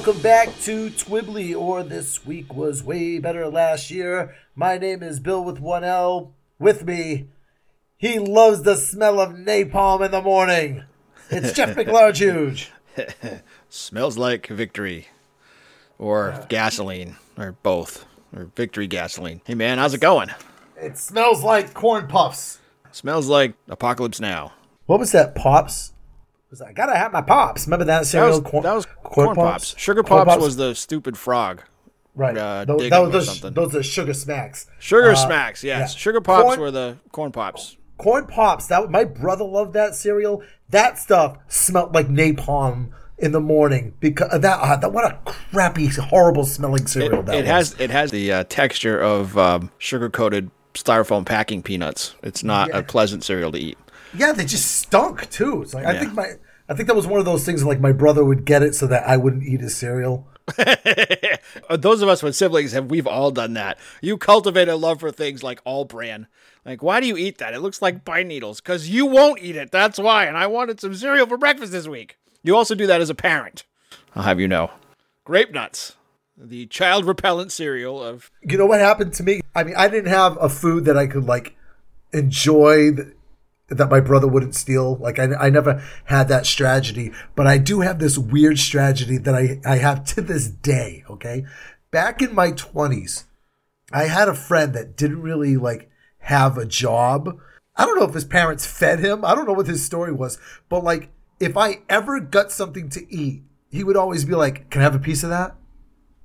Welcome back to Twibbly, or this week was way better last year. My name is Bill with one L. With me, he loves the smell of napalm in the morning. It's Jeff McLarge. Smells like victory. Or gasoline. Or both. Or victory gasoline. Hey man, how's it going? It smells like corn puffs. Smells like Apocalypse Now. What was that? Pops? Was I gotta have my pops? Remember that That cereal? was, Corn- that was corn, pops. Sugar Corn pops, was the stupid frog. right. uh, those, that was those, something. those are sugar smacks. Sugar Uh, smacks, yes. yeah. Sugar pops Corn- were the corn pops. corn pops that my brother loved that cereal that stuff smelled like napalm in the morning because that, uh, that what a crappy horrible smelling cereal It, that it was. has it has the uh, texture of um, sugar coated styrofoam packing peanuts. It's not Yeah. a pleasant cereal to eat. Yeah they just stunk too it's like i Yeah. think my i think that was one of those things like my brother would get it so that i wouldn't eat his cereal Uh, Those of us with siblings have we've all done that. You cultivate a love for things like all bran. Like, why do you eat that? It looks like pine needles. Because you won't eat it. That's why. And I wanted some cereal for breakfast this week. You also do that as a parent. I'll have you know. Grape nuts, the child repellent cereal of you know what happened to me i mean i didn't have a food that i could like enjoy th- that my brother wouldn't steal like I, I never had that strategy but i do have this weird strategy that I, I have to this day okay back in my 20s i had a friend that didn't really like have a job i don't know if his parents fed him i don't know what his story was but like if i ever got something to eat he would always be like can i have a piece of that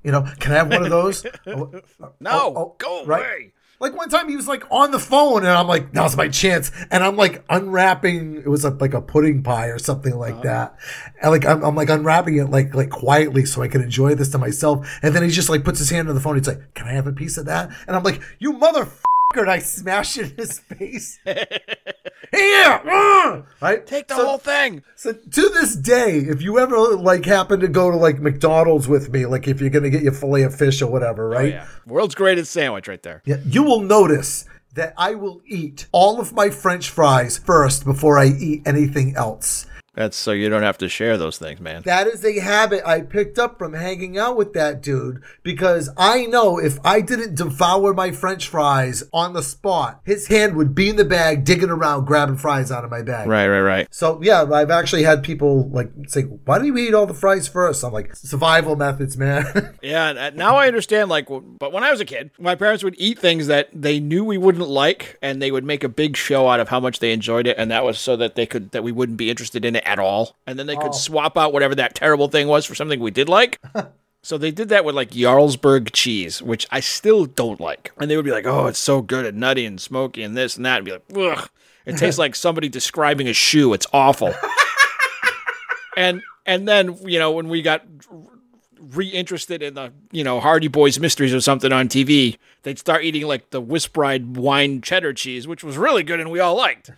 you know, can I have one of those? Oh, no, oh, oh, go right. away. Like one time he was like on the phone and I'm like, now's my chance. And I'm like unwrapping, it was a, like a pudding pie or something Uh-huh. like that. And like, I'm, I'm like unwrapping it like, like quietly so I can enjoy this to myself. And then he just like puts his hand on the phone. He's like, can I have a piece of that? And I'm like, you motherfucker. And I smash it in his face. Here, uh, right? Take the So- whole thing. so to this day, if you ever like happen to go to like McDonald's with me, like if you're gonna get your fillet of fish or whatever, right? Oh, Yeah. World's greatest sandwich right there. Yeah, you will notice that I will eat all of my French fries first before I eat anything else. That's so you don't have to share those things, man. That is a habit I picked up from hanging out with that dude because I know if I didn't devour my French fries on the spot, his hand would be in the bag digging around grabbing fries out of my bag. Right, right, right. So yeah, I've actually had people like say, "Why do you eat all the fries first? I'm like, "Survival methods, man." Yeah, now I understand. Like, but when I was a kid, my parents would eat things that they knew we wouldn't like, and they would make a big show out of how much they enjoyed it, and that was so that they could that we wouldn't be interested in it at all, and then they could oh. swap out whatever that terrible thing was for something we did like. So they did that with like Jarlsberg cheese, which I still don't like. And they would be like, "Oh, it's so good and nutty and smoky and this and that," and be like, "Ugh, it tastes like somebody describing a shoe. It's awful." and and then you know when we got reinterested in the you know Hardy Boys mysteries or something on TV, they'd start eating like the Wispride wine cheddar cheese, which was really good and we all liked.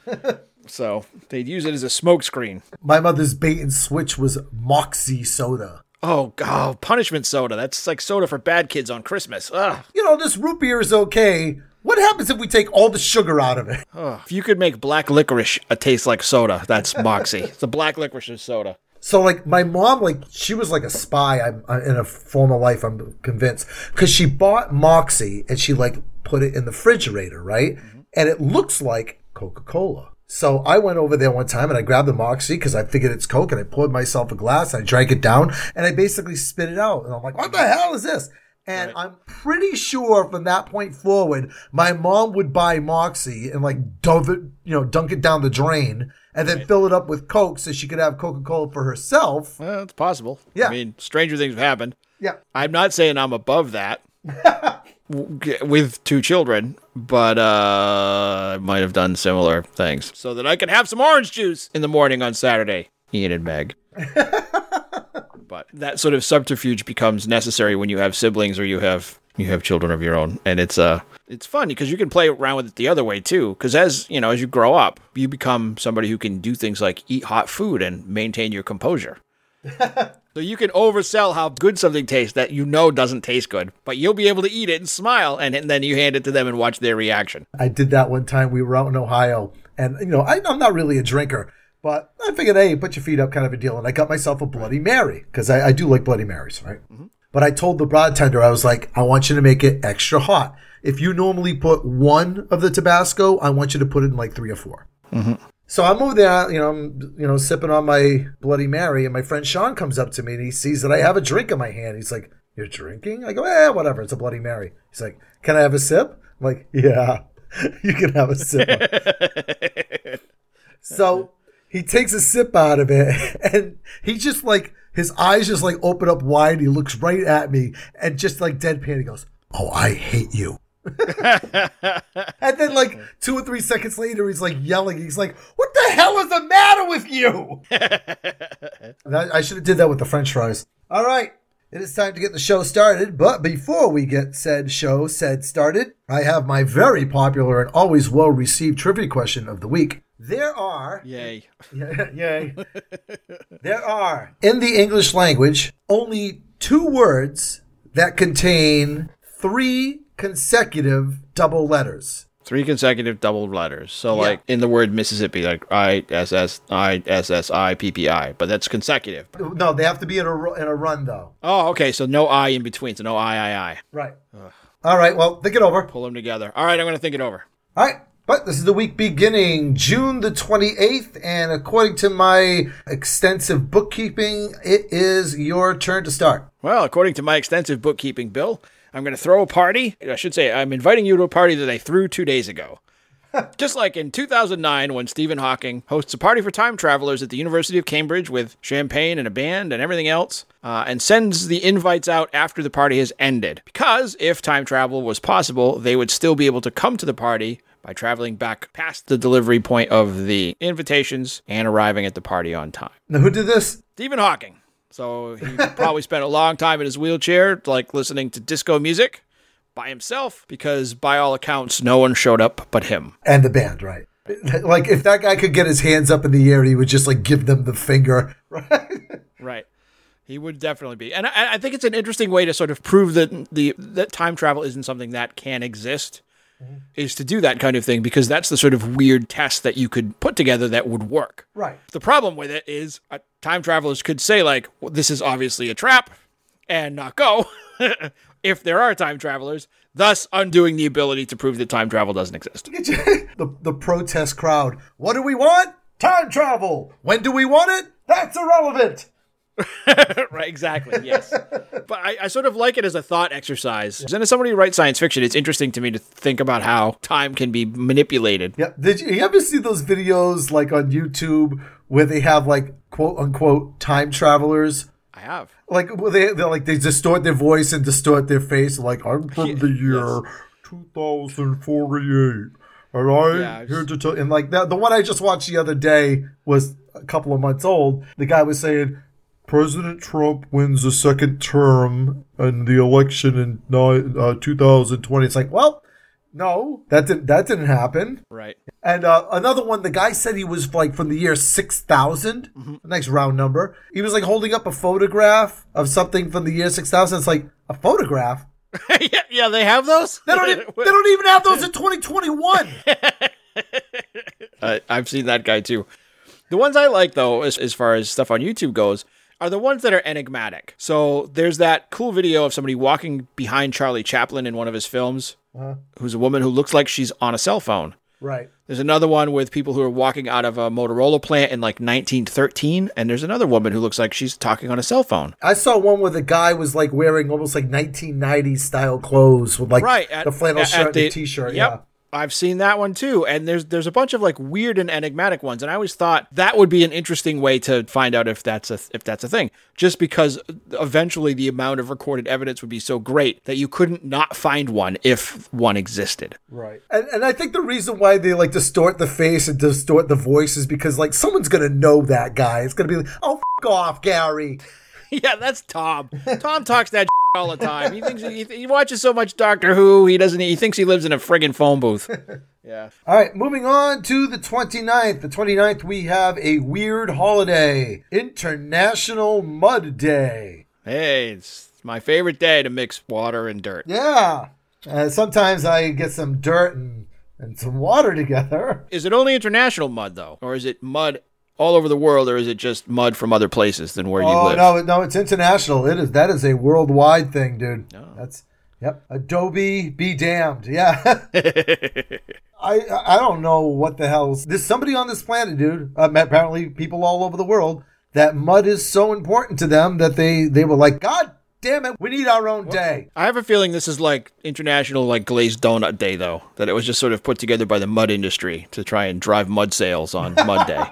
So they'd use it as a smokescreen. my mother's bait and switch was Moxie soda. Oh god, oh, punishment soda. That's like soda for bad kids on Christmas. Ugh. You know, this root beer is okay. What happens if we take all the sugar out of it? If you could make black licorice a taste like soda, that's Moxie. it's a black licorice is soda. So like my mom, like she was like a spy. I'm I- in a former life. I'm convinced because she bought Moxie and she like put it in the refrigerator, right? Mm-hmm. And it looks like Coca Cola. So I went over there one time and I grabbed the Moxie because I figured it's Coke and I poured myself a glass and I drank it down and I basically spit it out and I'm like, what the hell is this? And I'm pretty sure from that point forward, my mom would buy Moxie and like dove it, you know, dunk it down the drain and then fill it up with Coke so she could have Coca Cola for herself. Well, it's possible. Yeah. I mean, stranger things have happened. Yeah. I'm not saying I'm above that with two children, but uh, I might have done similar things so that I could have some orange juice in the morning on Saturday. Ian and Meg. but that sort of subterfuge becomes necessary when you have siblings or you have you have children of your own, and it's uh it's fun because you can play around with it the other way too. Because as you know, as you grow up, you become somebody who can do things like eat hot food and maintain your composure. So you can oversell how good something tastes that you know doesn't taste good, but you'll be able to eat it and smile, and, and then you hand it to them and watch their reaction. I did that one time. We were out in Ohio, and you know, I, I'm not really a drinker, but I figured, hey, put your feet up, kind of a deal. And I got myself a Bloody Mary because I, I do like Bloody Marys, right? Mm-hmm. But I told the bartender, I was like, I want you to make it extra hot. If you normally put one of the Tabasco, I want you to put it in like three or 4 mm-hmm. So I'm over there, you know, I'm, you know, sipping on my Bloody Mary, and my friend Sean comes up to me and he sees that I have a drink in my hand. He's like, "You're drinking?" I go, "Eh, whatever. It's a Bloody Mary." He's like, "Can I have a sip?" I'm like, "Yeah, you can have a sip." so he takes a sip out of it, and he just like his eyes just like open up wide. He looks right at me, and just like deadpan, he goes, "Oh, I hate you." and then like two or three seconds later he's like yelling he's like what the hell is the matter with you That- i should have did that with the french fries all right it is time to get the show started but before we get said show said started i have my very popular and always well received trivia question of the week there are Yay. yay. there are, in the English language, only two words that contain three consecutive double letters. Three consecutive double letters. So, Yeah. like in the word Mississippi, like I S S I S S I P P I, but that's consecutive. No, they have to be in a, in a run, though. Oh, okay. So no I in between. So no I I I. Right. All right, well, think it over. Pull them together. All right, I'm gonna think it over. All right. But this is the week beginning June the 28th, and according to my extensive bookkeeping, it is your turn to start. Well, according to my extensive bookkeeping bill, I'm going to throw a party. I should say, I'm inviting you to a party that I threw two days ago. Just like in 2009, when Stephen Hawking hosts a party for time travelers at the University of Cambridge with champagne and a band and everything else, uh, and sends the invites out after the party has ended. Because if time travel was possible, they would still be able to come to the party by traveling back past the delivery point of the invitations and arriving at the party on time. Now, who did this? Stephen Hawking. So he probably spent a long time in his wheelchair, like listening to disco music by himself, because by all accounts, no one showed up but him. And the band, right? Like, if that guy could get his hands up in the air, he would just, like, give them the finger, right? Right. He would definitely be, and I, I think it's an interesting way to sort of prove that the that time travel isn't something that can exist. Is to do that kind of thing because that's the sort of weird test that you could put together that would work. Right. The problem with it is uh, time travelers could say like, well, "This is obviously a trap," and not go. if there are time travelers, thus undoing the ability to prove that time travel doesn't exist. the, the protest crowd. What do we want? Time travel. When do we want it? That's irrelevant. right, exactly. Yes, but I, I sort of like it as a thought exercise. And as somebody who writes science fiction, it's interesting to me to think about how time can be manipulated. Yeah. Did you, you ever see those videos like on YouTube where they have like quote unquote time travelers? I have. Like where they they like they distort their voice and distort their face. Like I'm from the year 2048. All right, Yeah, here just- to tell. And like that, the one I just watched the other day was a couple of months old. The guy was saying. President Trump wins a second term in the election in uh, 2020. It's like, well, no, that didn't that didn't happen. Right. And uh, another one, the guy said he was like from the year 6000, nice round number. He was like holding up a photograph of something from the year 6000. It's like, a photograph? yeah, yeah, they have those. They don't, even, they don't even have those in 2021. I, I've seen that guy too. The ones I like, though, as, as far as stuff on YouTube goes, are the ones that are enigmatic. So there's that cool video of somebody walking behind Charlie Chaplin in one of his films, uh-huh. who's a woman who looks like she's on a cell phone. right. There's another one with people who are walking out of a Motorola plant in like 1913, and there's another woman who looks like she's talking on a cell phone. I saw one where the guy was like wearing almost like 1990s style clothes with like Right, at- the flannel at- shirt at and the- the t shirt. Yep. Yeah. I've seen that one too, and there's there's a bunch of like weird and enigmatic ones, and I always thought that would be an interesting way to find out if that's a if that's a thing. Just because eventually the amount of recorded evidence would be so great that you couldn't not find one if one existed. Right. And, and I think the reason why they like distort the face and distort the voice is because like someone's gonna know that guy. It's gonna be like, oh f- off, Gary. yeah, that's Tom. Tom talks that all the time. He thinks he, he watches so much Doctor Who, he doesn't. He thinks he lives in a friggin' phone booth. Yeah. All right, moving on to the 29th. The 29th, we have a weird holiday International Mud Day. Hey, it's my favorite day to mix water and dirt. Yeah. Uh, sometimes I get some dirt and, and some water together. Is it only international mud, though? Or is it mud all over the world, or is it just mud from other places than where you Oh live? no, no, it's international. It is that is a worldwide thing, dude. That's yep. Adobe be damned. Yeah. I I don't know what the hell. There's somebody on this planet, dude. Uh, apparently, people all over the world that mud is so important to them that they they were like, God damn it, we need our own day. I have a feeling this is like international like glazed donut day though. That it was just sort of put together by the mud industry to try and drive mud sales on mud day.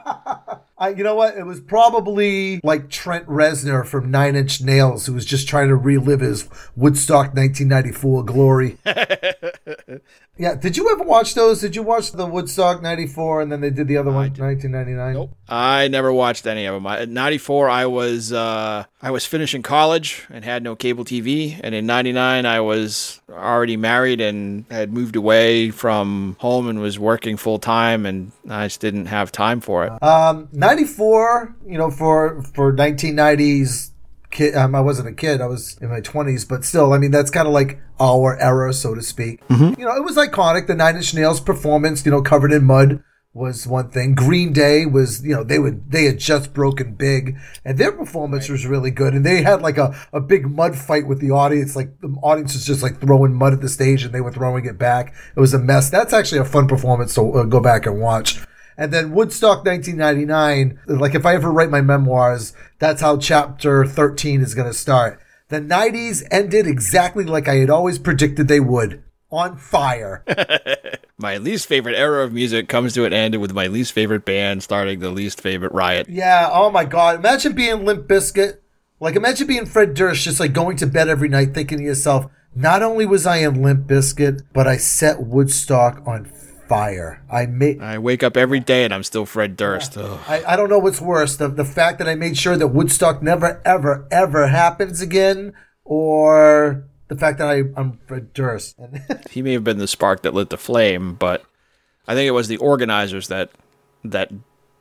I, you know what? It was probably like Trent Reznor from Nine Inch Nails, who was just trying to relive his Woodstock 1994 glory. yeah, did you ever watch those? Did you watch the Woodstock 94 and then they did the other one, 1999? Nope. I never watched any of them. I, at 94 I was uh, I was finishing college and had no cable TV and in 99 I was already married and had moved away from home and was working full time and I just didn't have time for it. Um, 94, you know, for for 1990s kid, um, I wasn't a kid, I was in my 20s, but still, I mean, that's kind of like our era, so to speak. You know, it was iconic. The Nine Inch Nails performance, you know, covered in mud was one thing. Green Day was, you know, they would they had just broken big, and their performance was really good. And they had like a, a big mud fight with the audience. Like the audience was just like throwing mud at the stage, and they were throwing it back. It was a mess. That's actually a fun performance to uh, go back and watch. And then Woodstock 1999, like if I ever write my memoirs, that's how chapter 13 is going to start. The 90s ended exactly like I had always predicted they would on fire. My least favorite era of music comes to an end with my least favorite band starting the least favorite riot. yeah, oh my God. Imagine being Limp Bizkit. Like, imagine being Fred Durst, just like going to bed every night thinking to yourself, not only was I in Limp Bizkit, but I set Woodstock on fire. I made. I wake up every day and I'm still Fred Durst. I, I don't know what's worse the, the fact that I made sure that Woodstock never, ever, ever happens again, or the fact that I, I'm Fred Durst. He may have been the spark that lit the flame, but I think it was the organizers that that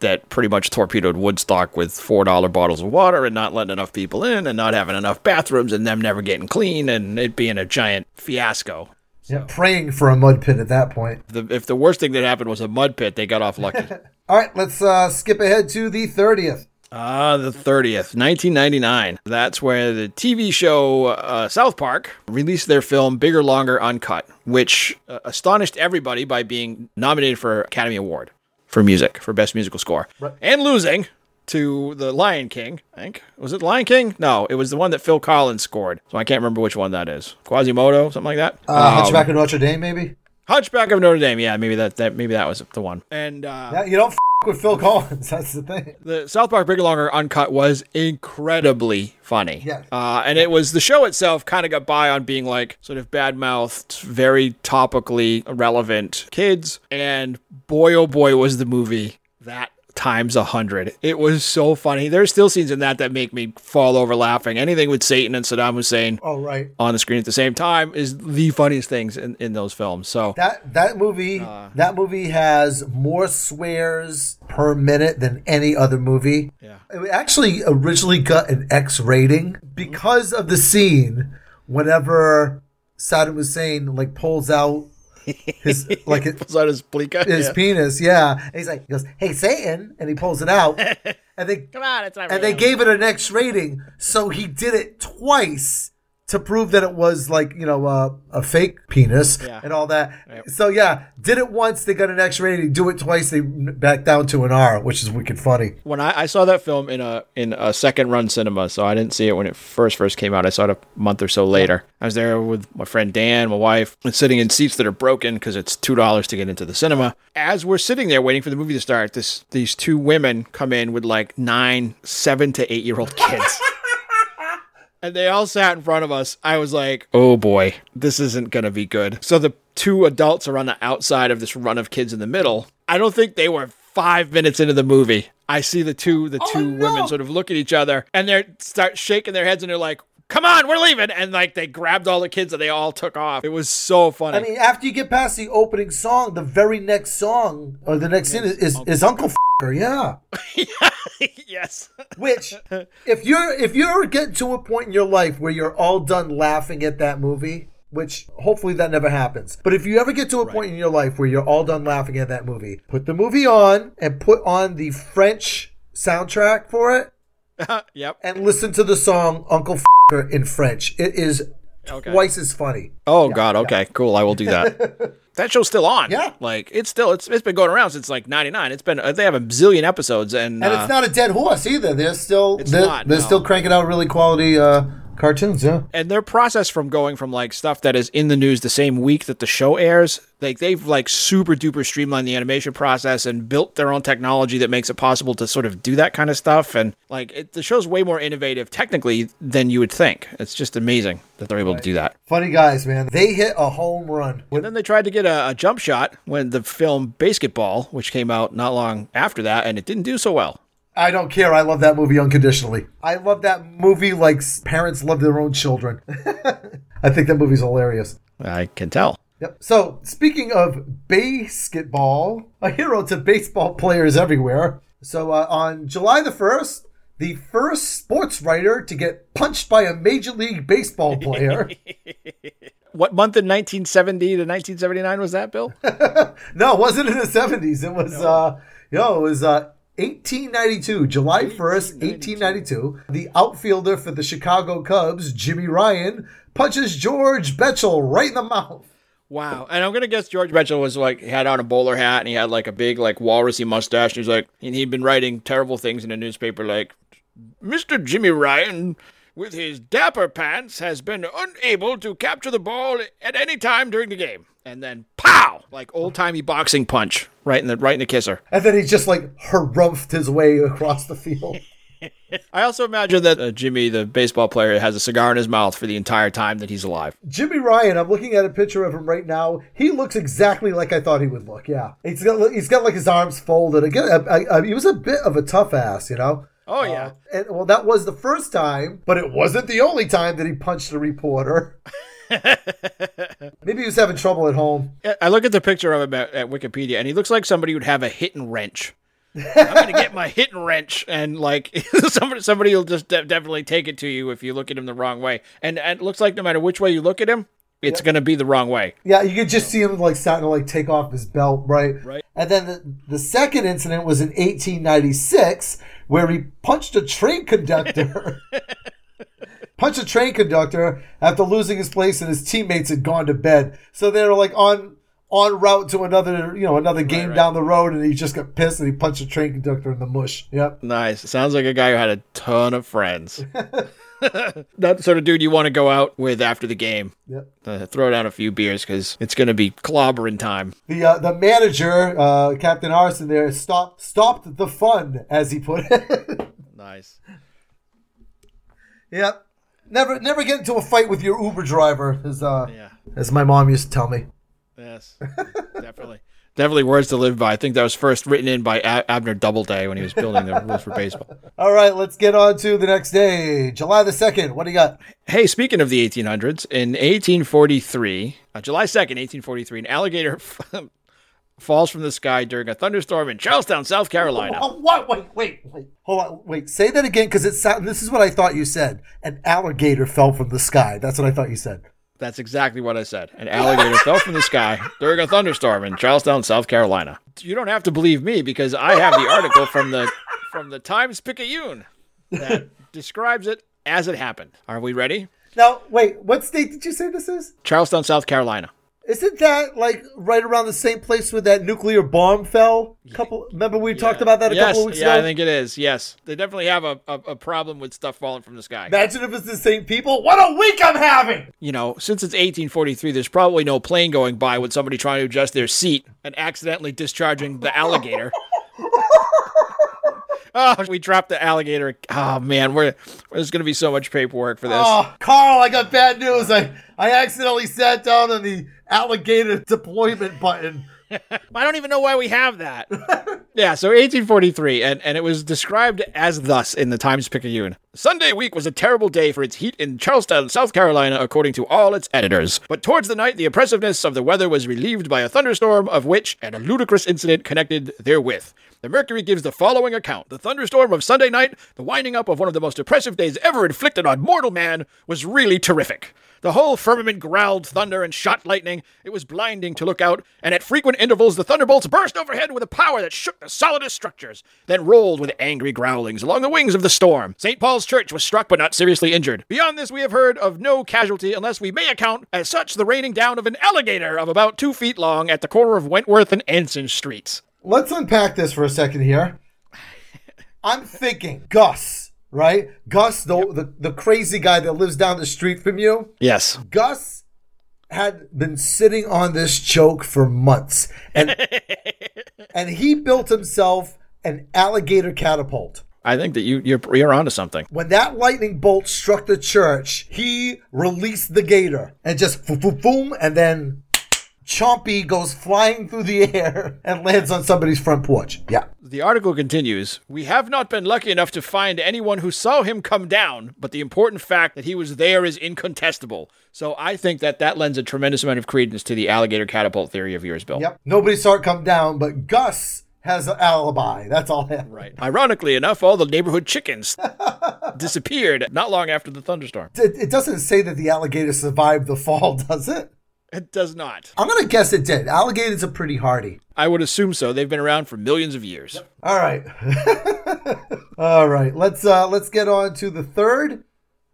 that pretty much torpedoed Woodstock with four dollar bottles of water and not letting enough people in and not having enough bathrooms and them never getting clean and it being a giant fiasco. Yeah, praying for a mud pit at that point. The, if the worst thing that happened was a mud pit, they got off lucky. All right, let's uh, skip ahead to the 30th. Ah, the 30th, 1999. That's where the TV show uh, South Park released their film Bigger, Longer, Uncut, which uh, astonished everybody by being nominated for Academy Award for music, for Best Musical Score, and losing to The Lion King, I think. Was it Lion King? No, it was the one that Phil Collins scored. So I can't remember which one that is. Quasimodo, something like that? Uh, Hunchback of Notre Dame, maybe? Hunchback of Notre Dame. Yeah, maybe that, that maybe that was the one. And uh, Yeah, you don't f- with Phil Collins. That's the thing. the South Park Bigger Longer Uncut was incredibly funny. Yeah. Uh, and it was the show itself kind of got by on being like sort of bad mouthed, very topically relevant kids. And boy, oh boy, was the movie that times a hundred. It was so funny. There's still scenes in that that make me fall over laughing. Anything with Satan and Saddam Hussein Oh, right. on the screen at the same time is the funniest things in, in those films. So That that movie Uh. that movie has more swears per minute than any other movie. Yeah. It actually originally got an X rating because of the scene whenever Saddam Hussein like pulls out his like it, was that his Blika? his Yeah. penis, yeah. And he's like, he goes, "Hey Satan," and he pulls it out, and they Come on, it's not and they gave it an X rating, so he did it twice to prove that it was like you know uh, a fake penis Yeah. and all that. So yeah, did it once, they got an X rating. Do it twice, they back down to an R, which is wicked funny. when I, I saw that film in a in a second run cinema, so I didn't see it when it first first came out. I saw it a month or so later. I was there with my friend Dan, my wife, and sitting in seats that are broken because it's two dollars to get into the cinema. As we're sitting there waiting for the movie to start, this these two women come in with like nine, seven to eight year old kids. And they all sat in front of us. I was like, oh boy, this isn't going to be good. So the two adults are on the outside of this run of kids in the middle. I don't think they were five minutes into the movie. I see the two the oh, two no. women sort of look at each other and they start shaking their heads and they're like, come on, we're leaving. And like they grabbed all the kids and they all took off. It was so funny. I mean, after you get past the opening song, the very next song or the next scene is, is, is Uncle F***er, yeah. yes. Which, if you're if you're getting to a point in your life where you're all done laughing at that movie, which hopefully that never happens, but if you ever get to a point in your life where you're all done laughing at that movie, put the movie on and put on the French soundtrack for it, uh-huh, yep. and listen to the song Uncle F***er in French. It is Okay. twice as funny. Oh God. Okay. Cool. I will do that. that show's still on. Yeah. Like it's still it's it's been going around since like '99. It's been uh, they have a zillion episodes and, And uh, it's not a dead horse either. They're still It's they're, not, they're no. still cranking out really quality uh, cartoons. Yeah. and their process from going from like stuff that is in the news the same week that the show airs like they've like super duper streamlined the animation process and built their own technology that makes it possible to sort of do that kind of stuff and like it, the show's way more innovative technically than you would think it's just amazing that they're able to do that Funny guys, man. They hit a home run. and then they tried to get a, a jump shot when the film basketball which came out not long after that and it didn't do so well I don't care. I love that movie unconditionally. I love that movie like parents love their own children. I think that movie's hilarious. i can tell Yep. So, speaking of basketball, a hero to baseball players everywhere. So, uh, on July the 1st, the first sports writer to get punched by a Major League Baseball player. what month in 1970 to 1979 was that bill no, it wasn't in the 70s. It was, uh, yo, it was, uh, 1892, July 1st, 1892. The outfielder for the Chicago Cubs, Jimmy Ryan, punches George Betchel right in the mouth. Wow. And I'm gonna guess George Mitchell was like had on a bowler hat and he had like a big like walrusy mustache. And he's like and he'd been writing terrible things in the newspaper like Mr. Jimmy Ryan with his dapper pants has been unable to capture the ball at any time during the game. And then pow! Like old timey boxing punch right in the right in the kisser. And then he just like harumphed his way across the field. I also imagine that uh, Jimmy, the baseball player, has a cigar in his mouth for the entire time that he's alive. Jimmy Ryan, I'm looking at a picture of him right now. He looks exactly like I thought he would look. Yeah, he's got he's got like his arms folded. Again, I, I, I- he was a bit of a tough ass, you know. Oh yeah. Um, and well, that was the first time, but it wasn't the only time that he punched a reporter. Maybe he was having trouble at home. I look at the picture of him at, at Wikipedia, and he looks like somebody would have a hit and wrench. I'm gonna get my hit and wrench, and like somebody, somebody will just de- definitely take it to you if you look at him the wrong way. And, and it looks like no matter which way you look at him, it's gonna be the wrong way. Yeah, you could just see him like starting to like take off his belt, right? Right. And then the, the second incident was in 1896, where he punched a train conductor. punched a train conductor after losing his place, and his teammates had gone to bed. So they were like on on route to another, you know, another game right. down the road, and he just got pissed and he punched a train conductor in the mush. Yep. Nice. Sounds like a guy who had a ton of friends. Not the sort of dude you want to go out with after the game. Yep. Uh, throw down a few beers because it's gonna be clobbering time. The uh, the manager, uh, Captain Anson, there stopped stopped the fun, as he put it. Nice. Yep. Never never get into a fight with your Uber driver, as uh, Yeah. as my mom used to tell me. Yes. Definitely. Definitely words to live by. I think that was first written in by A- Abner Doubleday when he was building the rules for baseball. All right, let's get on to the next day, July the second. What do you got? Hey, speaking of the 1800s, in 1843, uh, July 2nd, 1843, an alligator falls from the sky during a thunderstorm in Charleston, South Carolina. Oh, what? Wait, wait, wait. Hold on. Wait. Say that again, because it sound. This is what I thought you said. An alligator fell from the sky. That's what I thought you said. That's exactly what I said. An alligator fell from the sky during a thunderstorm in Charleston, South Carolina. You don't have to believe me because I have the article from the from the Times Picayune that describes it as it happened. Are we ready? Now, wait, what state did you say this is? Charleston, South Carolina. Isn't that like right around the same place where that nuclear bomb fell? Couple. Remember we talked about that a yes, couple of weeks yeah, ago. I think it is. Yes, they definitely have a, a, a problem with stuff falling from the sky. Imagine if it's the same people. What a week I'm having! you know, since it's 1843, there's probably no plane going by with somebody trying to adjust their seat and accidentally discharging the alligator. oh, we dropped the alligator. Oh man, we're there's gonna be so much paperwork for this. Oh, Carl, I got bad news. I I accidentally sat down on the alligator deployment button. I don't even know why we have that. yeah, so 1843, and, and it was described as thus in the Times Picayune. Sunday week was a terrible day for its heat in Charleston, South Carolina, according to all its editors. But towards the night, the oppressiveness of the weather was relieved by a thunderstorm, of which, and a ludicrous incident connected therewith. The Mercury gives the following account. The thunderstorm of Sunday night, the winding up of one of the most oppressive days ever inflicted on mortal man, was really terrific. The whole firmament growled thunder and shot lightning. It was blinding to look out, and at frequent intervals the thunderbolts burst overhead with a power that shook the solidest structures, then rolled with angry growlings along the wings of the storm. St. Paul's Church was struck but not seriously injured. Beyond this, we have heard of no casualty unless we may account as such the raining down of an alligator of about two feet long at the corner of Wentworth and Anson Streets. Let's unpack this for a second here. I'm thinking Gus, right? Gus, the, the the crazy guy that lives down the street from you. Yes. Gus had been sitting on this joke for months, and and he built himself an alligator catapult. I think that you you're you're onto something. When that lightning bolt struck the church, he released the gator and just boom, boom, boom, and then Chompy goes flying through the air and lands on somebody's front porch. Yeah. The article continues We have not been lucky enough to find anyone who saw him come down, but the important fact that he was there is incontestable. So I think that that lends a tremendous amount of credence to the alligator catapult theory of yours, Bill. Yep. Nobody saw it come down, but Gus has an alibi. That's all. Right. Ironically enough, all the neighborhood chickens disappeared not long after the thunderstorm. It, it doesn't say that the alligator survived the fall, does it? It does not. I'm gonna guess it did. Alligators are pretty hardy. I would assume so. They've been around for millions of years. All right. all right. Let's uh let's get on to the third.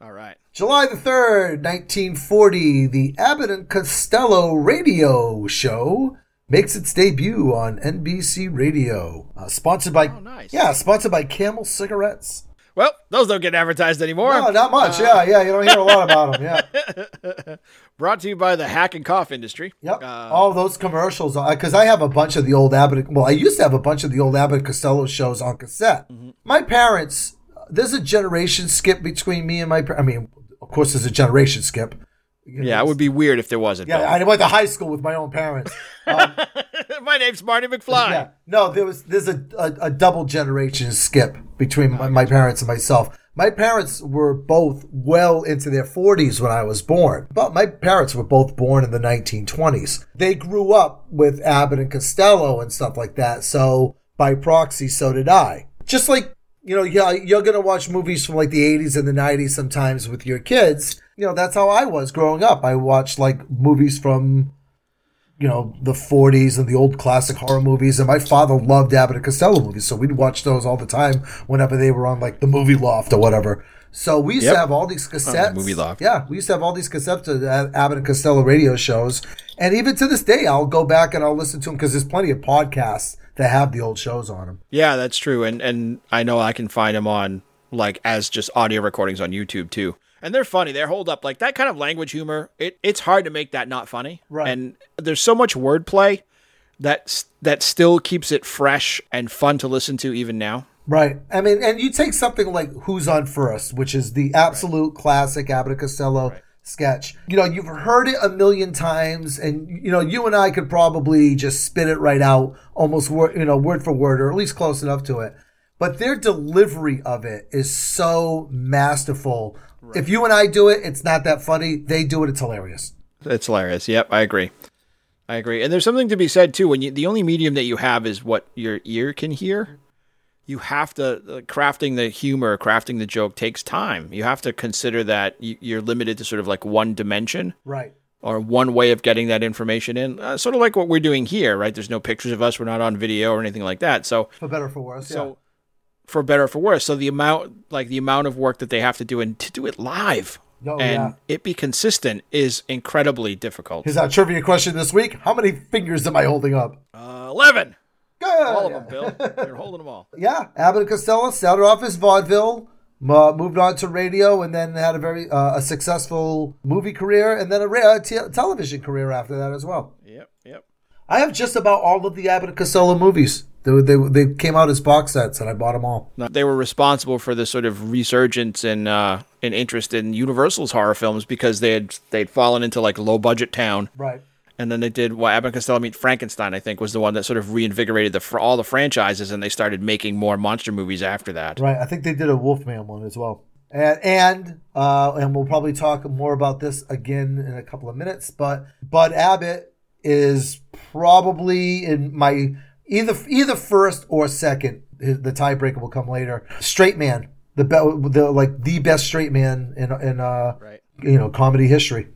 All right. July the 3rd, 1940, the Abbott and Costello radio show makes its debut on NBC Radio. Uh, sponsored by Oh, nice. Yeah, sponsored by Camel Cigarettes. Well, those don't get advertised anymore. No, not much. yeah, yeah, you don't hear a lot about them. Yeah. Brought to you by the hack and cough industry. Yep. Uh, All those commercials, because I have a bunch of the old Abbott. Well, I used to have a bunch of the old Abbott Costello shows on cassette. Mm-hmm. My parents, there's a generation skip between me and my. I mean, of course, there's a generation skip. You know, yeah, it would be weird if there wasn't. Yeah, I went to high school with my own parents. Um, My name's Marty McFly. yeah, no, there was there's a, a, a double generation skip between my, my parents and myself. My parents were both well into their 40s when I was born, but my parents were both born in the 1920s. They grew up with Abbott and Costello and stuff like that, so by proxy, so did I. Just like you know, yeah, you're gonna watch movies from like the 80s and the 90s sometimes with your kids. You know, that's how I was growing up. I watched like movies from you know, the 40s and the old classic horror movies. And my father loved Abbott and Costello movies. So we'd watch those all the time whenever they were on like the movie loft or whatever. So we used Yep. to have all these cassettes. Movie Loft. Yeah, we used to have all these cassettes of Abbott and Costello radio shows. And even to this day, I'll go back and I'll listen to them because there's plenty of podcasts that have the old shows on them. Yeah, that's true. And and I know I can find them on like as just audio recordings on YouTube too. And they're funny. They're hold up like that kind of language humor. It it's hard to make that not funny. Right. And there's so much wordplay that that still keeps it fresh and fun to listen to even now. Right. I mean, and you take something like Who's on First, which is the absolute classic Abbott Costello sketch. You know, you've heard it a million times, and you know, you and I could probably just spit it right out, almost word, you know, word for word, or at least close enough to it. But their delivery of it is so masterful. If you and I do it, it's not that funny. They do it, it's hilarious. It's hilarious. Yep, I agree. I agree. And there's something to be said too when you the only medium that you have is what your ear can hear. You have to uh, crafting the humor, crafting the joke takes time. You have to consider that you- you're limited to sort of like one dimension Right. or one way of getting that information in. Uh, sort of like what we're doing here, right? There's no pictures of us. We're not on video or anything like that. So For better or for worse. so for better or for worse. So the amount like the amount of work that they have to do and to do it live Oh, and yeah. it be consistent is incredibly difficult. Here's our trivia question this week. How many fingers am I holding up? Uh, Eleven, Good. all of them, Bill. You're holding them all. Yeah, Abbott and Costello started off as vaudeville, uh, moved on to radio, and then had a very uh, a successful movie career, and then a te- television career after that as well. Yep, yep. I have just about all of the Abbott and Costello movies. They, they, they came out as box sets, and I bought them all. They were responsible for the sort of resurgence in uh, in interest in Universal's horror films because they had they'd fallen into like low budget town, Right. And then they did what Abbott and Costello Meet Frankenstein. I think was the one that sort of reinvigorated the all the franchises, and they started making more monster movies after that. Right. I think they did a Wolfman one as well. And and uh, and we'll probably talk more about this again in a couple of minutes. But Bud Abbott is probably in my either either first or second. The tiebreaker will come later. Straight man, the be- the like the best straight man in in uh Right. you know comedy history.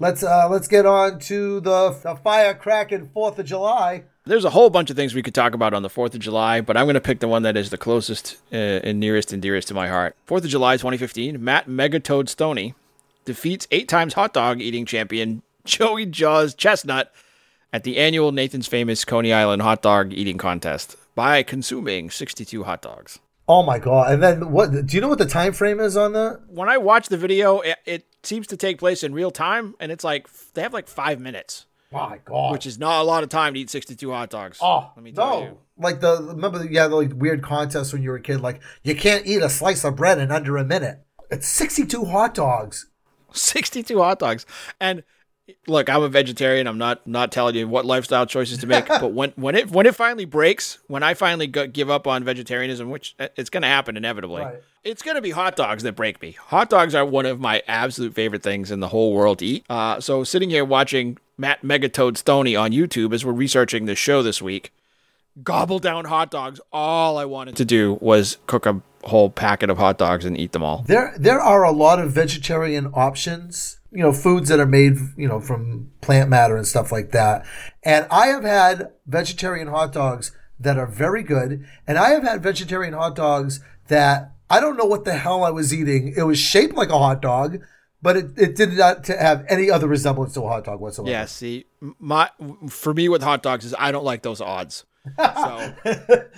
Let's uh let's get on to the, the firecracking Fourth of July. There's a whole bunch of things we could talk about on the 4th of July, but I'm going to pick the one that is the closest uh, and nearest and dearest to my heart. 4th of July 2015, Matt Megatoad Stoney defeats eight times hot dog eating champion Joey Jaws Chestnut at the annual Nathan's Famous Coney Island hot dog eating contest by consuming 62 hot dogs. Oh my god! And then what? Do you know what the time frame is on that? When I watch the video, it, it seems to take place in real time, and it's like they have like five minutes, My god! which is not a lot of time to eat 62 hot dogs. Oh, let me tell no. you. Like the remember you had the like weird contests when you were a kid. Like you can't eat a slice of bread in under a minute. It's sixty-two hot dogs. 62 hot dogs. And look, I'm a vegetarian. I'm not not telling you what lifestyle choices to make, but when when it when it finally breaks, when I finally go, give up on vegetarianism, which uh, it's going to happen inevitably. Right. It's going to be hot dogs that break me. Hot dogs are one of my absolute favorite things in the whole world to eat. Uh, so sitting here watching Matt Megatoad Stoney on YouTube as we're researching this show this week, gobble down hot dogs. All I wanted to do was cook a whole packet of hot dogs and eat them all. There there are a lot of vegetarian options. You know, foods that are made you know from plant matter and stuff like that. And I have had vegetarian hot dogs that are very good, and I have had vegetarian hot dogs that I don't know what the hell I was eating. It was shaped like a hot dog. But it, it did not to have any other resemblance to a hot dog whatsoever. Yeah, see, my for me with hot dogs is I don't like those odds. So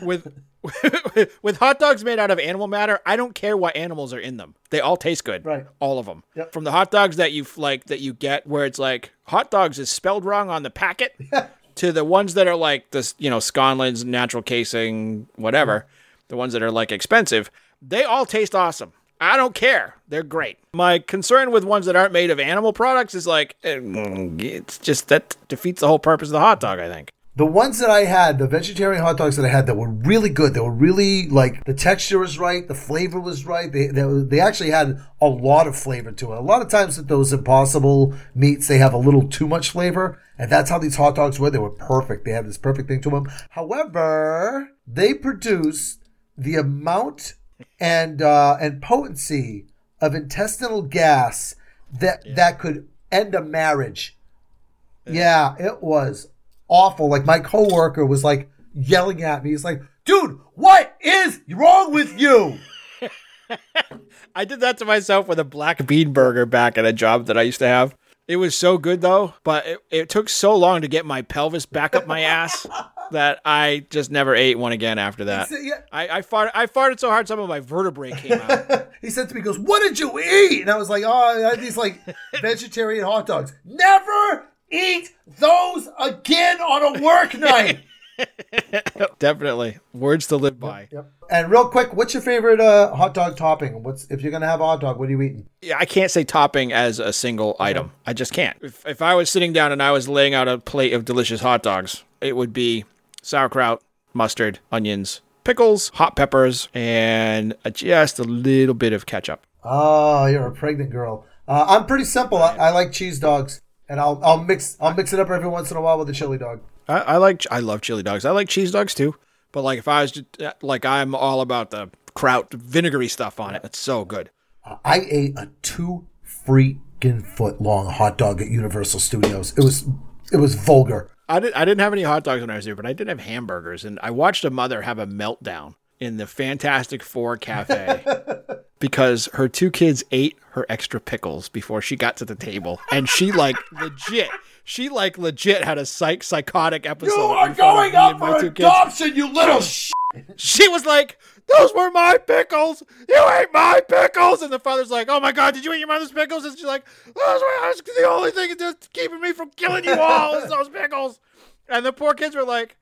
with with hot dogs made out of animal matter, I don't care what animals are in them. They all taste good. Right. All of them. Yep. From the hot dogs that you like that you get where it's like hot dogs is spelled wrong on the packet to the ones that are like this, you know, Sconlin's natural casing, whatever. The ones that are like expensive, they all taste awesome. I don't care. They're great. My concern with ones that aren't made of animal products is like eh, it's just that defeats the whole purpose of the hot dog, I think. The ones that I had, the vegetarian hot dogs that I had that were really good, they were really like the texture was right, the flavor was right. They, they, they actually had a lot of flavor to it. A lot of times with those impossible meats, they have a little too much flavor. And that's how these hot dogs were. They were perfect. They had this perfect thing to them. However, they produce the amount and uh, and potency of intestinal gas that that could end a marriage. Yeah, it was awful. Like my coworker was like yelling at me. He's like, "Dude, what is wrong with you?" I did that to myself with a black bean burger back at a job that I used to have. It was so good though, but it, it took so long to get my pelvis back up my ass that I just never ate one again after that. Yeah. I, I farted I farted so hard some of my vertebrae came out. He said to me, he "Goes, what did you eat?" And I was like, "Oh, I had these like vegetarian hot dogs. Never eat those again on a work night." Definitely. Words to live by. Yep. And real quick, what's your favorite uh, hot dog topping? What's if you're gonna have a hot dog? What are you eating? Yeah, I can't say topping as a single item. I just can't. If, if I was sitting down and I was laying out a plate of delicious hot dogs, it would be sauerkraut, mustard, onions, pickles, hot peppers, and uh, just a little bit of ketchup. Oh, you're a pregnant girl. Uh, I'm pretty simple. I, I like cheese dogs, and I'll I'll mix I'll mix it up every once in a while with a chili dog. I, I like I love chili dogs. I like cheese dogs too. But like if I was just, uh, like I'm all about the kraut vinegary stuff on it. It's so good. I ate a two freaking foot long hot dog at Universal Studios. It was it was vulgar. I didn't I didn't have any hot dogs when I was there, but I did have hamburgers, and I watched a mother have a meltdown in the Fantastic Four cafe because her two kids ate her extra pickles before she got to the table, and she like legit. She like legit had a psych psychotic episode. You are in front of going up for two kids. adoption, you little sh. She was like, "Those were my pickles. You ate my pickles." And the father's like, "Oh my god, did you eat your mother's pickles?" And she's like, "Those were the only thing that's keeping me from killing you all is those pickles." And the poor kids were like,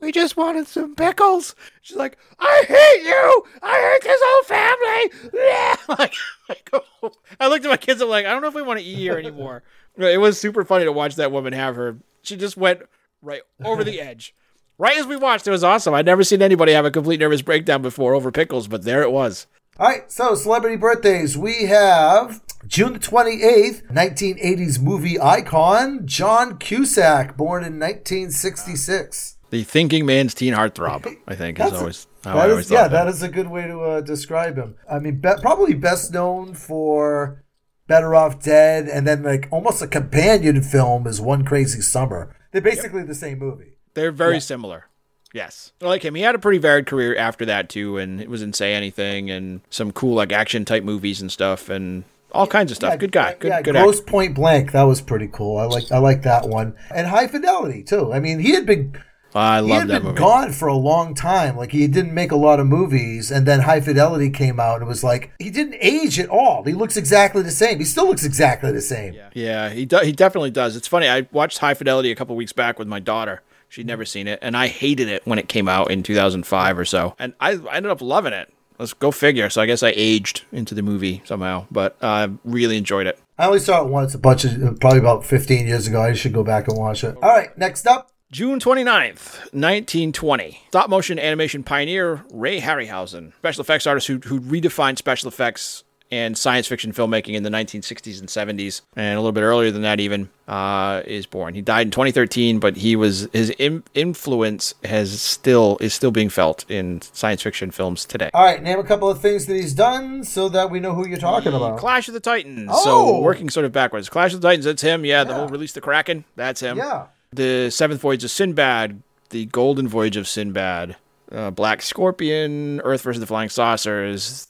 "We just wanted some pickles." She's like, "I hate you. I hate this whole family." Yeah. Like, like, oh. I looked at my kids. I'm like, I don't know if we want to eat here anymore. It was super funny to watch that woman have her. She just went right over the edge. Right as we watched, it was awesome. I'd never seen anybody have a complete nervous breakdown before over pickles, but there it was. All right, so celebrity birthdays. We have June the 28th, 1980s movie icon, John Cusack, born in 1966. The thinking man's teen heartthrob, I think, is always how That I is, yeah, thought that is a good way to uh, describe him. I mean, be- probably best known for Better Off Dead, and then like almost a companion film is One Crazy Summer. They're basically the same movie. They're very similar. Yes. I like him. He had a pretty varied career after that, too, and it was in Say Anything and some cool, like, action type movies and stuff and all kinds of stuff. Yeah, good guy. Good, yeah, good Gross actor. Point Blank. That was pretty cool. I like I like that one. And High Fidelity too. I mean, he had been I he love had that been movie. gone for a long time. Like he didn't make a lot of movies, and then High Fidelity came out, and it was like he didn't age at all. He looks exactly the same. He still looks exactly the same. Yeah, he do- he definitely does. It's funny. I watched High Fidelity a couple weeks back with my daughter. She'd never seen it, and I hated it when it came out in 2005 or so. And I, I ended up loving it. Let's go figure. So I guess I aged into the movie somehow, but I really enjoyed it. I only saw it once, a bunch of probably about fifteen years ago. I should go back and watch it. All right, next up. June 29th, 1920. Stop motion animation pioneer Ray Harryhausen, special effects artist who, who redefined special effects and science fiction filmmaking in the 1960s and 70s, and a little bit earlier than that even, uh, is born. He died in 2013, but he was his in, influence has still is still being felt in science fiction films today. All right, name a couple of things that he's done so that we know who you're talking about. Clash of the Titans. Oh! So working sort of backwards. Clash of the Titans. That's him. Yeah, the whole release the Kraken. That's him. Yeah. The Seventh Voyage of Sinbad, the Golden Voyage of Sinbad, uh, Black Scorpion, Earth versus the Flying Saucers.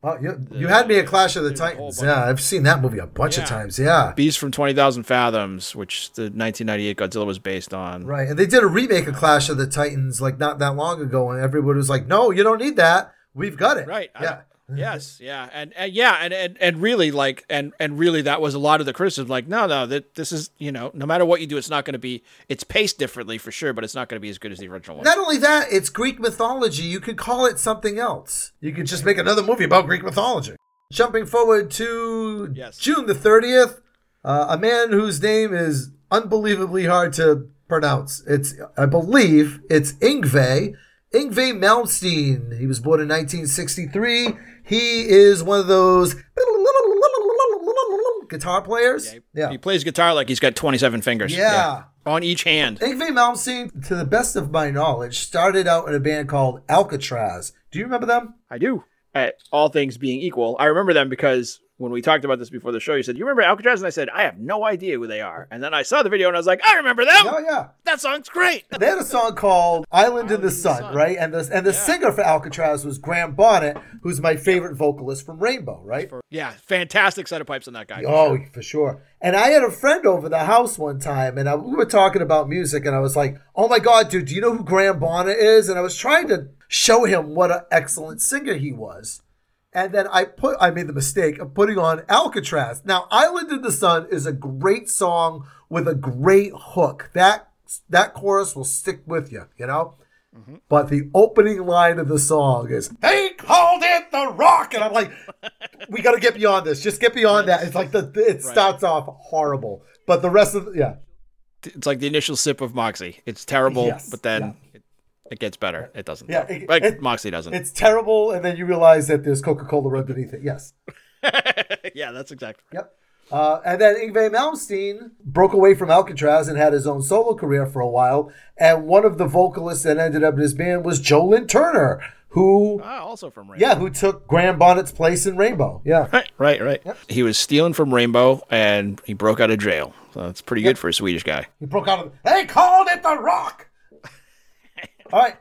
Oh, you, you had me at Clash of the There's a whole Titans. Yeah, I've seen that movie a bunch of times. Yeah. Beast from 20,000 Fathoms, which the 1998 Godzilla was based on. Right. And they did a remake of Clash of the Titans like not that long ago, and everybody was like, no, you don't need that. We've got it. Right. I- Yeah. Yes. Yeah. And, and yeah. And, and, and really like, and, and really that was a lot of the criticism. Like, no, no, that this is, you know, no matter what you do, it's not going to be, it's paced differently for sure, but it's not going to be as good as the original one. Not only that, it's Greek mythology. You could call it something else. You could just make another movie about Greek mythology. Jumping forward to Yes. June the 30th, uh, a man whose name is unbelievably hard to pronounce. It's, I believe, it's Yngwie. Yngwie Malmsteen. He was born in 1963. He is one of those guitar players. Yeah. He plays guitar like he's got 27 fingers. Yeah. On each hand. Yngwie Malmsteen, to the best of my knowledge, started out in a band called Alcatraz. Do you remember them? I do. At all things being equal, I remember them because when we talked about this before the show, you said, You remember Alcatraz? And I said, I have no idea who they are. And then I saw the video and I was like, I remember them. Oh yeah. That song's great. They had a song called "Island in the Sun," Sun. right? And the and the singer for Alcatraz was Graham Bonnet, who's my favorite vocalist from Rainbow, right? For, yeah, fantastic set of pipes on that guy. Oh, for sure. And I had a friend over the house one time, and I, we were talking about music, and I was like, "Oh my god, dude, do you know who Graham Bonnet is?" And I was trying to show him what an excellent singer he was. And then I put I made the mistake of putting on Alcatraz. Now, Island in the Sun is a great song with a great hook. That that chorus will stick with you, you know? Mm-hmm. But the opening line of the song is They called it the rock. And I'm like, we gotta get beyond this. Just get beyond that. It's like the it starts off horrible. But the rest of yeah. It's like the initial sip of Moxie. It's terrible, Yes, but then yeah. It, gets better. It doesn't. Yeah, it- like it- Moxie doesn't. It's terrible, and then you realize that there's Coca-Cola underneath it. Yes. yeah, that's exactly. Yep. Uh, and then Yngwie Malmsteen broke away from Alcatraz and had his own solo career for a while. And one of the vocalists that ended up in his band was Joe Lynn Turner, who, Ah, also from Rainbow. yeah, who took Graham Bonnet's place in Rainbow. Yeah. Right, right, right. He was stealing from Rainbow and he broke out of jail. So that's pretty good for a Swedish guy. He broke out of, they called it the rock. All right.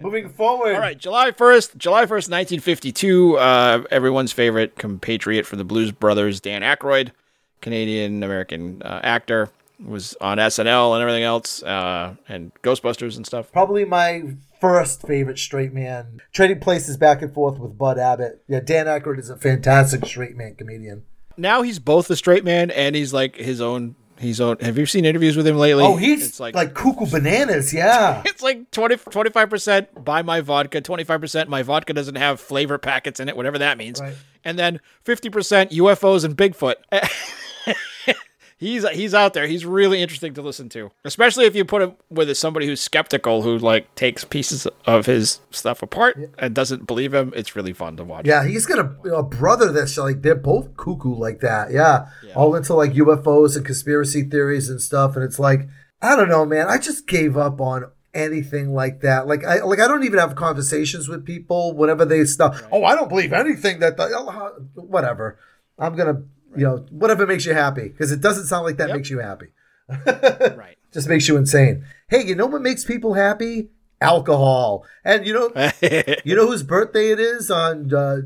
Moving forward. All right, July 1st, July 1st, 1952, uh, everyone's favorite compatriot from the Blues Brothers, Dan Aykroyd, Canadian American uh, actor, was on SNL and everything else, uh, and Ghostbusters and stuff. Probably my first favorite straight man. Trading places back and forth with Bud Abbott. Yeah, Dan Aykroyd is a fantastic straight man comedian. Now he's both a straight man and he's like his own. His own. Have you seen interviews with him lately? Oh, he's it's like, like, cuckoo bananas. Yeah. it's like 20, 25% buy my vodka, 25% my vodka doesn't have flavor packets in it, whatever that means. Right. And then 50% UFOs and Bigfoot. he's he's out there. He's really interesting to listen to, especially if you put him with somebody who's skeptical, who like takes pieces of his stuff apart and doesn't believe him. It's really fun to watch. Yeah, he's got a, a brother that's like they're both cuckoo like that. Yeah. all into like UFOs and conspiracy theories and stuff. And it's like I don't know, man. I just gave up on anything like that. Like I like I don't even have conversations with people whenever they stuff. Oh, I don't believe anything that the, oh, whatever. I'm gonna you know whatever makes you happy because it doesn't sound like that Yep. makes you happy. Right. Just makes you insane. Hey, you know what makes people happy? Alcohol. And you know you know whose birthday it is on uh,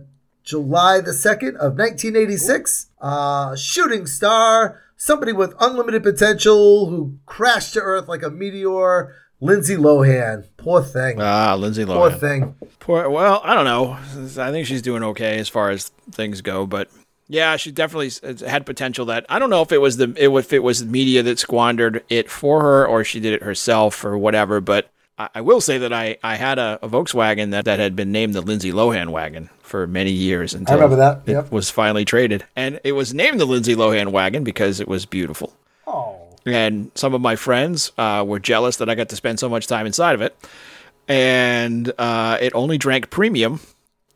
July the 2nd of 1986? Uh, shooting star, somebody with unlimited potential who crashed to earth like a meteor, Lindsay Lohan. Poor thing. ah, Lindsay Lohan, Poor thing. Poor, well, I don't know. I think she's doing okay as far as things go, but yeah, she definitely had potential. That I don't know if it was the it, if it was the media that squandered it for her or she did it herself or whatever. But I, I will say that I, I had a, a Volkswagen that, that had been named the Lindsay Lohan wagon for many years until remember that, it was finally traded, and it was named the Lindsay Lohan wagon because it was beautiful. Oh. And some of my friends uh, were jealous that I got to spend so much time inside of it. And uh, it only drank premium,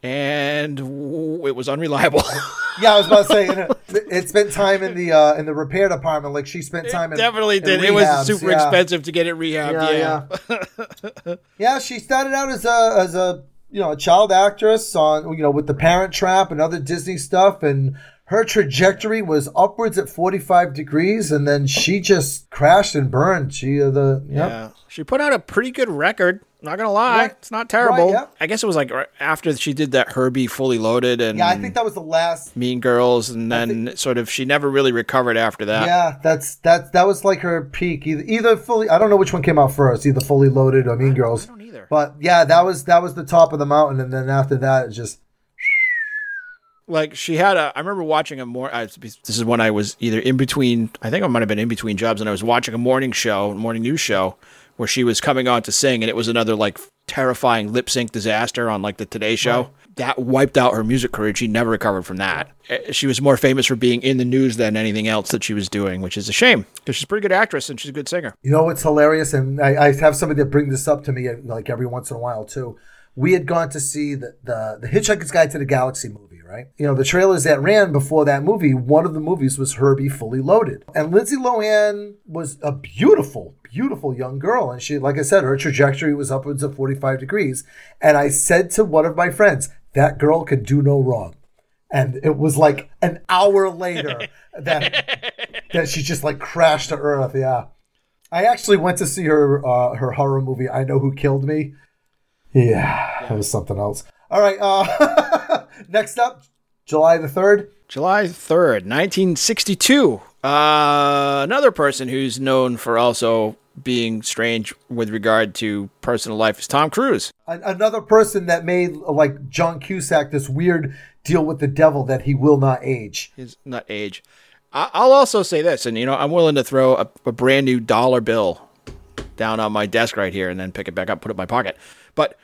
and it was unreliable. Yeah, I was about to say it, it spent time in the uh, in the repair department. Like she spent time in Definitely in did. It was super yeah. expensive to get it rehabbed. Yeah, Yeah. yeah. Yeah, she started out as a as a you know a child actress on you know with the Parent Trap and other Disney stuff, and her trajectory was upwards at forty five degrees, and then she just crashed and burned. She uh, the yep. Yeah. She put out a pretty good record. Not gonna lie, Right. it's not terrible. Right, yeah. I guess it was like right after she did that Herbie Fully Loaded and yeah, I think that was the last. Mean Girls, and then sort of she never really recovered after that. Yeah, that's that that was like her peak. Either either fully, I don't know which one came out first, either Fully Loaded or Mean Girls. I don't either. But yeah, that was that was the top of the mountain, and then after that, it just like she had a i remember watching a more I, this is when i was either in between i think i might have been in between jobs and i was watching a morning show morning news show where she was coming on to sing and it was another like terrifying lip sync disaster on like the today show. That wiped out her music career. She never recovered from that. Eh, she was more famous for being in the news than anything else that she was doing which is a shame because she's a pretty good actress and she's a good singer. You know what's hilarious, and I, I have somebody that bring this up to me like every once in a while too. We had gone to see the the, the Hitchhiker's Guide to the Galaxy movie, right? You know the trailers that ran before that movie. One of the movies was Herbie Fully Loaded, and Lindsay Lohan was a beautiful, beautiful young girl, and she, like I said, her trajectory was upwards of forty five degrees. And I said to one of my friends, "That girl could do no wrong." And it was like an hour later that that she just like crashed to earth. Yeah. I actually went to see her uh, her horror movie. I know who killed me. Yeah, that was something else. All right. Uh, next up, July the third. July 3rd, 1962. Uh, another person who's known for also being strange with regard to personal life is Tom Cruise. Another person that made like John Cusack this weird deal with the devil that he will not age. His not age. I- I'll also say this, and you know, I'm willing to throw a, a brand new dollar bill down on my desk right here and then pick it back up, put it in my pocket. But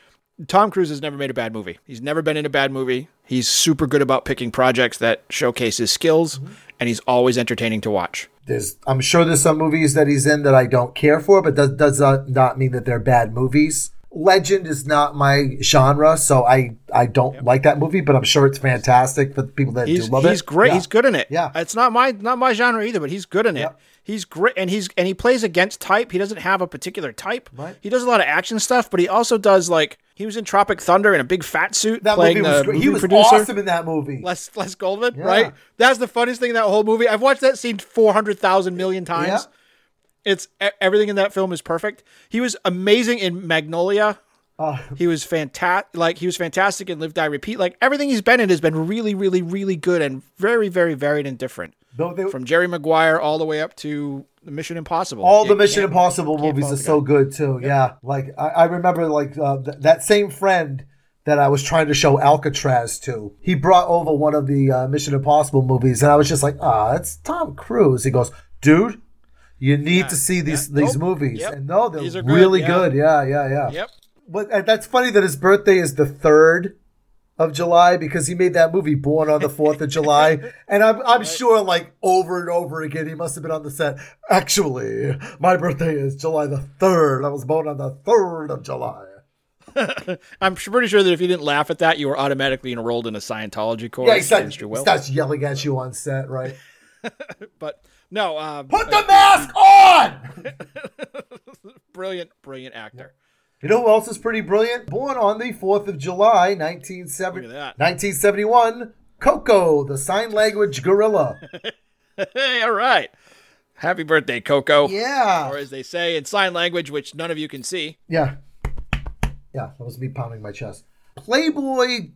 Tom Cruise has never made a bad movie. He's never been in a bad movie. He's super good about picking projects that showcase his skills, and he's always entertaining to watch. There's, I'm sure there's some movies that he's in that I don't care for, but does does not mean that they're bad movies. Legend is not my genre, so I I don't like that movie, but I'm sure it's fantastic for the people that He's do love it. he's great. Yeah. He's good in it. Yeah. it's not my not my genre either, but he's good in it. He's great, and he's and he plays against type. He doesn't have a particular type. Right. He does a lot of action stuff, but he also does like he was in Tropic Thunder in a big fat suit That playing movie was the He was producer. awesome in that movie. Les Les Goldman, Yeah. right? That's the funniest thing in that whole movie. I've watched that scene four hundred thousand million times. It's everything in that film is perfect. He was amazing in Magnolia. he was fantastic. Like he was fantastic in Live Die Repeat. Like everything he's been in has been really, really, really good and very, very varied and different. They- From Jerry Maguire all the way up to the Mission Impossible. all the Mission Impossible movies are so good too. Yeah, like I, I remember like uh, th- that same friend that I was trying to show Alcatraz to. He brought over one of the uh, Mission Impossible movies, and I was just like, "Ah, it's Tom Cruise." He goes, "Dude, you need to see these yeah, these nope, movies." yep. And no, they're These are good, really yeah. good. Yeah, yeah, yeah. Yep. But and that's funny that his birthday is the third of July because he made that movie Born on the Fourth of July, and I'm I'm sure like over and over again he must have been on the set. Actually, my birthday is July the third. I was born on the third of July. I'm pretty sure that if you didn't laugh at that, you were automatically enrolled in a Scientology course Yeah, he starts, against your will. starts yelling at you on set, right? But no, uh, Put the mask on. brilliant, brilliant actor. You know who else is pretty brilliant? Born on the 4th of July, 1970, Look at that. 1971, Koko, the sign language gorilla. Hey, all right. Happy birthday, Koko. Yeah. Or as they say in sign language, which none of you can see. Yeah. Yeah, that was me pounding my chest. Playboy,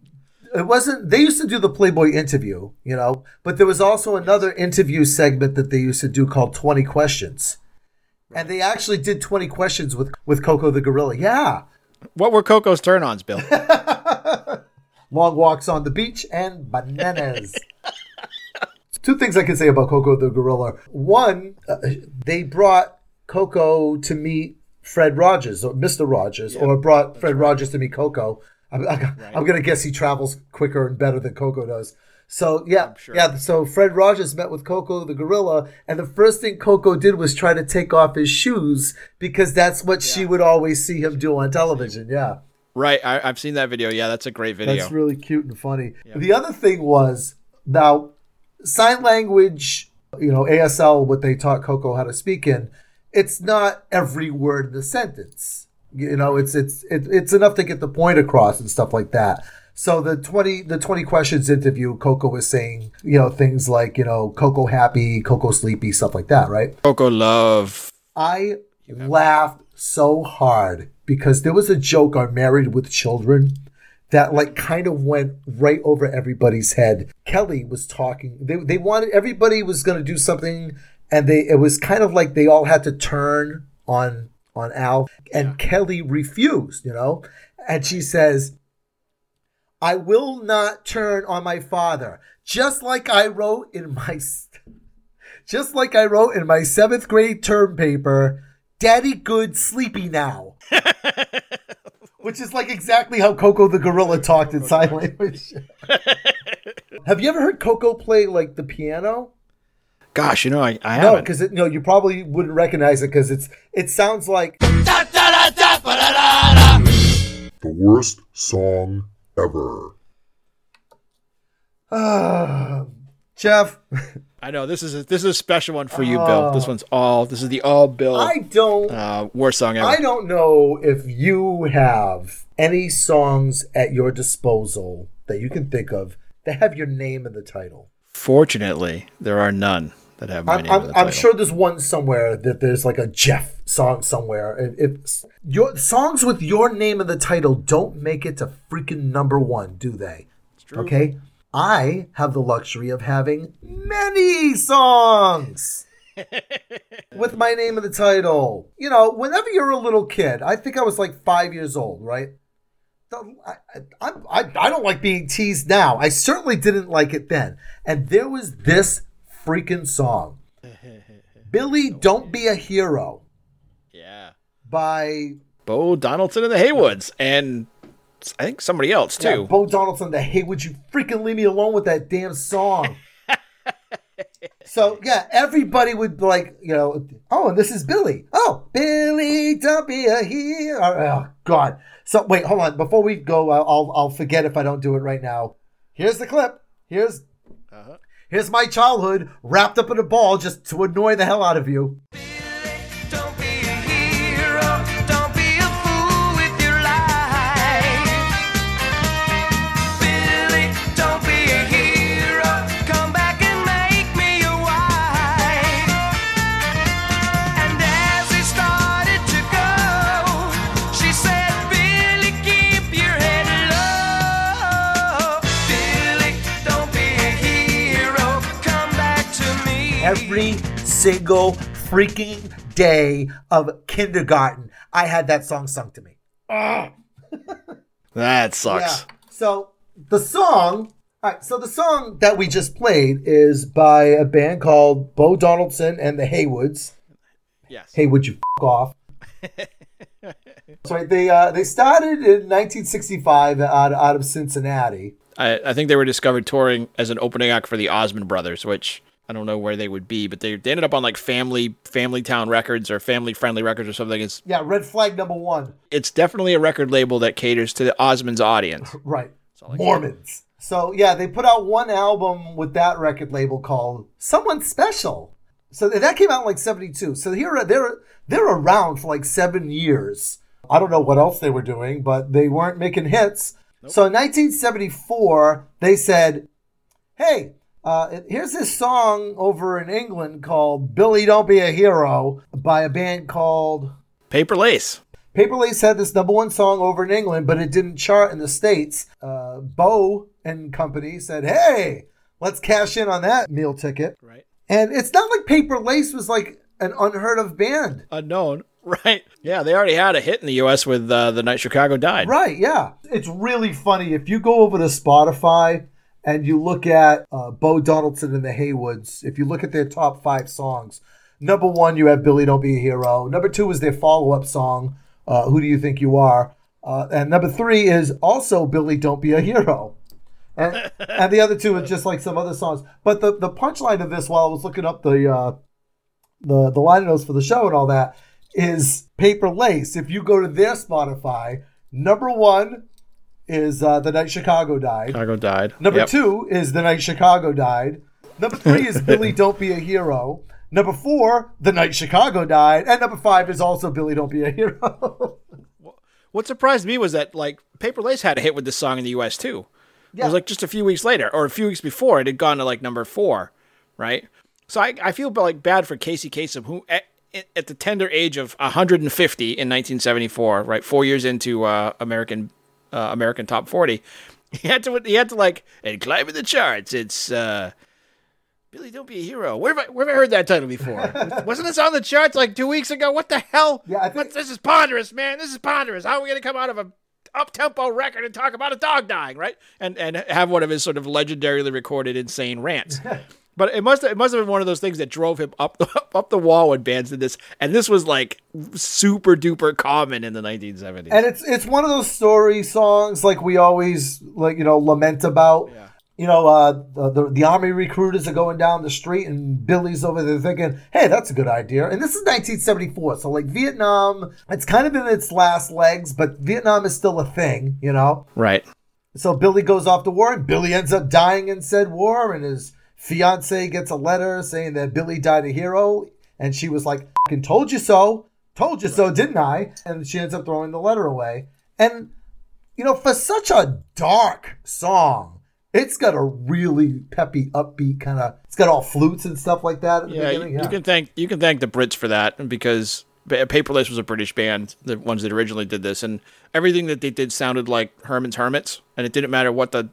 it wasn't, they used to do the Playboy interview, you know, but there was also another interview segment that they used to do called 20 Questions. And they actually did 20 questions with, with Koko the gorilla. Yeah. What were Koko's turn ons, Bill? long walks on the beach, and bananas. Two things I can say about Koko the gorilla. One, uh, they brought Koko to meet Fred Rogers or Mr. Rogers, or brought Fred Rogers to meet Koko. I'm, I'm, I'm gonna guess he travels quicker and better than Koko does. So yeah, sure. yeah. So Fred Rogers met with Koko the gorilla, and the first thing Koko did was try to take off his shoes because that's what she would always see him do on television. Yeah. right. I, I've seen that video. Yeah, that's a great video. That's really cute and funny. The other thing was now sign language, you know, ASL, what they taught Koko how to speak in, it's not every word in the sentence. You know, it's it's it, it's enough to get the point across and stuff like that. So the twenty the twenty questions interview, Koko was saying, you know, things like, you know, Koko happy, Koko sleepy, stuff like that, right? Koko Love. I laughed so hard because there was a joke on Married with Children that like kind of went right over everybody's head. Kelly was talking. They, they wanted everybody was going to do something, and they it was kind of like they all had to turn on on Al, and Kelly refused. You know, and she says, "I will not turn on my father." Just like I wrote in my just like I wrote in my seventh grade term paper, Daddy Good sleepy now. Which is like exactly how Koko the gorilla talked in sign language. Have you ever heard Koko play like the piano? Gosh, you know, I, I No, haven't. because no, you probably wouldn't recognize it because it's it sounds like The worst song ever. uh, Jeff. I know this is a, this is a special one for you, Bill. This one's all. This is the all Bill I don't uh, worst song ever. I don't know if you have any songs at your disposal that you can think of that have your name in the title. Fortunately, there are none that have my I'm, name I'm, in the I'm title. sure there's one somewhere that there's like a Jeff song somewhere. If, if your songs with your name in the title don't make it to freaking number one, do they? True. Okay, I have the luxury of having many songs with my name in the title. You know, whenever you're a little kid, I think I was like five years old, right? I, I, I, I don't like being teased now. I certainly didn't like it then. And there was this freaking song Billy, Don't Be a Hero yeah, by Bo Donaldson and the Heywoods, and I think somebody else too. yeah, Bo Donaldson. The Heywoods. you freaking leave me alone with that damn song? so yeah, everybody would be like, you know, oh, and this is Billy. Oh, Billy, don't be a hero. Oh God. So wait, hold on. Before we go, I'll I'll, I'll forget if I don't do it right now. Here's the clip. Here's Uh-huh. Here's my childhood wrapped up in a ball just to annoy the hell out of you. Single freaking day of kindergarten. I had that song sung to me. That sucks. So the song, all right. So the song that we just played is by a band called Bo Donaldson and the Heywoods. Yes. Hey, would you f- off? Sorry, they uh, they started in 1965 out, out of Cincinnati. I, I think they were discovered touring as an opening act for the Osmond Brothers, which I don't know where they would be, but they, they ended up on like Family Family Town Records or Family Friendly Records or something. It's Yeah, Red Flag number one. it's definitely a record label that caters to the Osmond's audience. Right. all I Mormons. So yeah, they put out one album with that record label called Someone Special. So that came out in like 72. So here they're they're around for like 7 years. I don't know what else they were doing, but they weren't making hits. So in 1974, they said, "Hey, uh, here's this song over in England called Billy Don't Be a Hero by a band called Paper Lace. Paper Lace had this number one song over in England, but it didn't chart in the States. Uh, Bo and company said, hey, let's cash in on that meal ticket. Right. And it's not like Paper Lace was like an unheard of band. Unknown. Right. Yeah, they already had a hit in the U.S. with uh, The Night Chicago Died. Right, yeah. It's really funny. If you go over to Spotify and you look at uh, Bo Donaldson and the Heywoods, if you look at their top five songs, number one, you have Billy Don't Be a Hero. Number two is their follow up song, uh, Who Do You Think You Are? Uh, and number three is also Billy Don't Be a Hero. And, and the other two are just like some other songs. But the, the punchline of this, while I was looking up the, uh, the, the line notes for the show and all that, is Paper Lace. If you go to their Spotify, number one is uh, The Night Chicago Died. Chicago Died. Number Yep. two is The Night Chicago Died. Number three is Billy Don't Be a Hero. Number four, The Night Chicago Died. And number five is also Billy Don't Be a Hero. What surprised me was that like Paper Lace had a hit with this song in the U.S. too. It Yeah. was like just a few weeks later, or a few weeks before, it had gone to like number four, right? So I, I feel like bad for Casey Kasem, who at, at the tender age of 150 in 1974, right, four years into uh, American uh, American Top 40, he had to he had to like and climbing the charts. It's uh, Billy, don't be a hero. Where have I where have I heard that title before? Wasn't this on the charts like two weeks ago? What the hell? Yeah, think- What- this is ponderous, man. This is ponderous. How are we going to come out of a up tempo record and talk about a dog dying, right? And and have one of his sort of legendarily recorded insane rants. But it must it must have been one of those things that drove him up the, up the wall when bands did this, and this was like super duper common in the 1970s. and it's it's one of those story songs like we always like you know lament about. You know, uh, the, the the army recruiters are going down the street, and Billy's over there thinking, "Hey, that's a good idea." And this is 1974, so like Vietnam, it's kind of in its last legs, but Vietnam is still a thing, you know. right. So Billy goes off to war, and Billy ends up dying in said war, and his fiance gets a letter saying that Billy died a hero, and she was like, "Fucking told you so, told you so, didn't I?" And she ends up throwing the letter away. And you know, for such a dark song, it's got a really peppy, upbeat kind of. It's got all flutes and stuff like that at the Yeah, you, beginning. you can thank you can thank the Brits for that because Pa- Paper Lace was a British band, the ones that originally did this, and everything that they did sounded like Herman's Hermits, and it didn't matter what the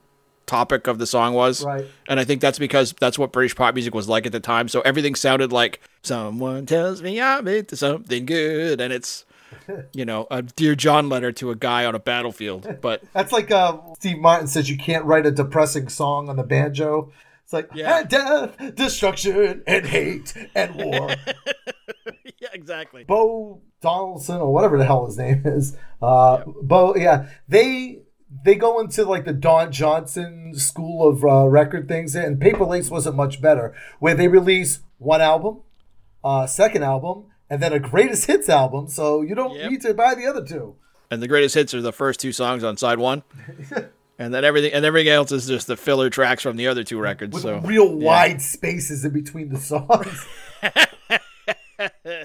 topic of the song was. Right. And I think that's because that's what British pop music was like at the time. So everything sounded like someone tells me I'm into something good, and it's you know a dear John letter to a guy on a battlefield. But That's like uh, Steve Martin says you can't write a depressing song on the banjo. It's like Yeah. death, destruction, and hate and war. yeah, exactly. Bo Donaldson or whatever the hell his name is. Uh, Bo, yeah, they they go into like the Don Johnson school of uh, record things, and Paper Lace wasn't much better, where they release one album, uh, second album, and then a greatest hits album. So you don't Yep. need to buy the other two. and the greatest hits are the first two songs on side one, and then everything and everything else is just the filler tracks from the other two records. With so real wide spaces in between the songs.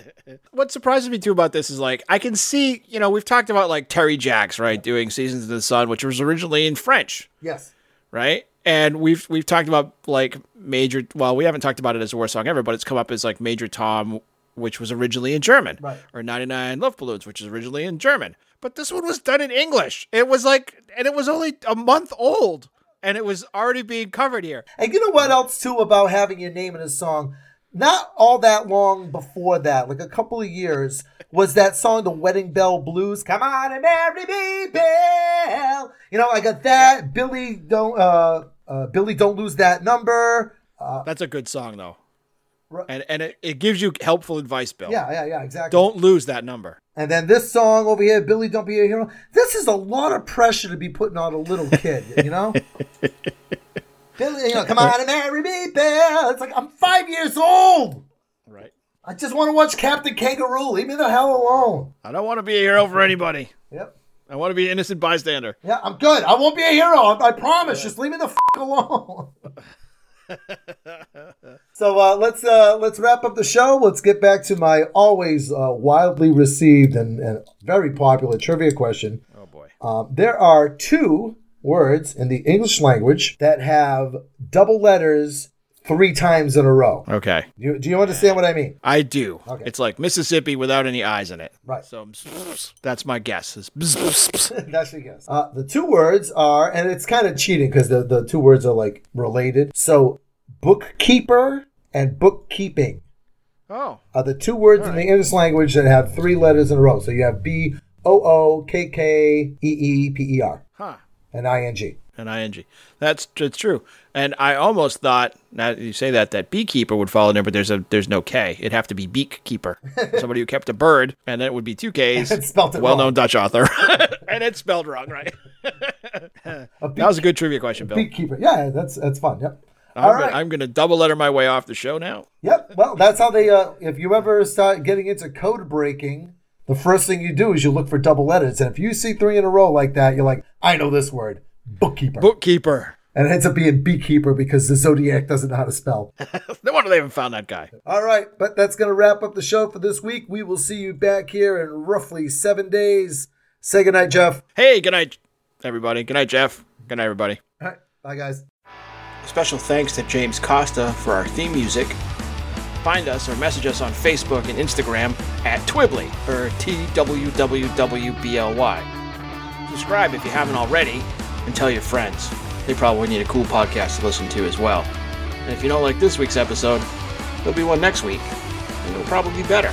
what surprises me too about this is like I can see, you know, we've talked about like Terry Jacks, right, doing Seasons of the Sun, which was originally in French, yes. right? And we've we've talked about like Major. Well, we haven't talked about it as a war song ever, but it's come up as like Major Tom, which was originally in German, Right. or 99 Love Balloons, which is originally in German. But this one was done in English. It was like, and it was only a month old, and it was already being covered here. And you know what else too about having your name in a song? Not all that long before that, like a couple of years, was that song, The Wedding Bell Blues. Come on and marry me, Bill. You know, I got that. Billy don't uh, uh Billy don't lose that number. That's a good song though. Right. And and it, it gives you helpful advice, Bill. Yeah, yeah, yeah, exactly. Don't lose that number. And then this song over here, Billy Don't Be a Hero. This is a lot of pressure to be putting on a little kid, you know? Billy, you know, come on and marry me, Bill. It's like I'm five years old. Right. I just want to watch Captain Kangaroo. Leave me the hell alone. I don't want to be a hero for anybody. Yep. I want to be an innocent bystander. Yeah, I'm good. I won't be a hero. I, I promise. Just leave me the f- alone. so uh, let's uh, let's wrap up the show. Let's get back to my always uh, wildly received and, and very popular trivia question. Oh boy. Um, there are two words in the English language that have double letters three times in a row. Okay. Do you, do you understand what I mean? I do. Okay. It's like Mississippi without any eyes in it. Right. So that's my guess. That's your guess. Uh, the two words are, and it's kind of cheating because the, the two words are like related. So, bookkeeper and bookkeeping Oh. are the two words in the English language that have three letters in a row. So you have B O O K K E E P E R Huh. And I N G. An ing. That's it's true. And I almost thought now that you say that that beekeeper would fall in there, but there's a there's no K. It'd have to be beakkeeper. Somebody who kept a bird, and then it would be two Ks. It spelt it well known wrong. Dutch author. and it's spelled wrong, right? That was a good trivia question, Bill. beekeeper. Yeah, that's that's fun. Yep. I'm, All gonna, right. I'm gonna double letter my way off the show now. Yep. Well, that's how they. Uh, if you ever start getting into code breaking, the first thing you do is you look for double letters, and if you see three in a row like that, you're like, I know this word, bookkeeper, Bookkeeper. and it ends up being beekeeper because the zodiac doesn't know how to spell. No wonder they haven't found that guy. All right, but that's going to wrap up the show for this week. We will see you back here in roughly seven days. Say goodnight, Jeff. Hey, good night, everybody. Good night, Jeff. Good night, everybody. All right, bye, guys. Special thanks to James Costa for our theme music. Find us or message us on Facebook and Instagram at Twibbly or T W W W B L Y. Subscribe if you haven't already and tell your friends. They probably need a cool podcast to listen to as well. And if you don't like this week's episode, there'll be one next week, and it'll probably be better.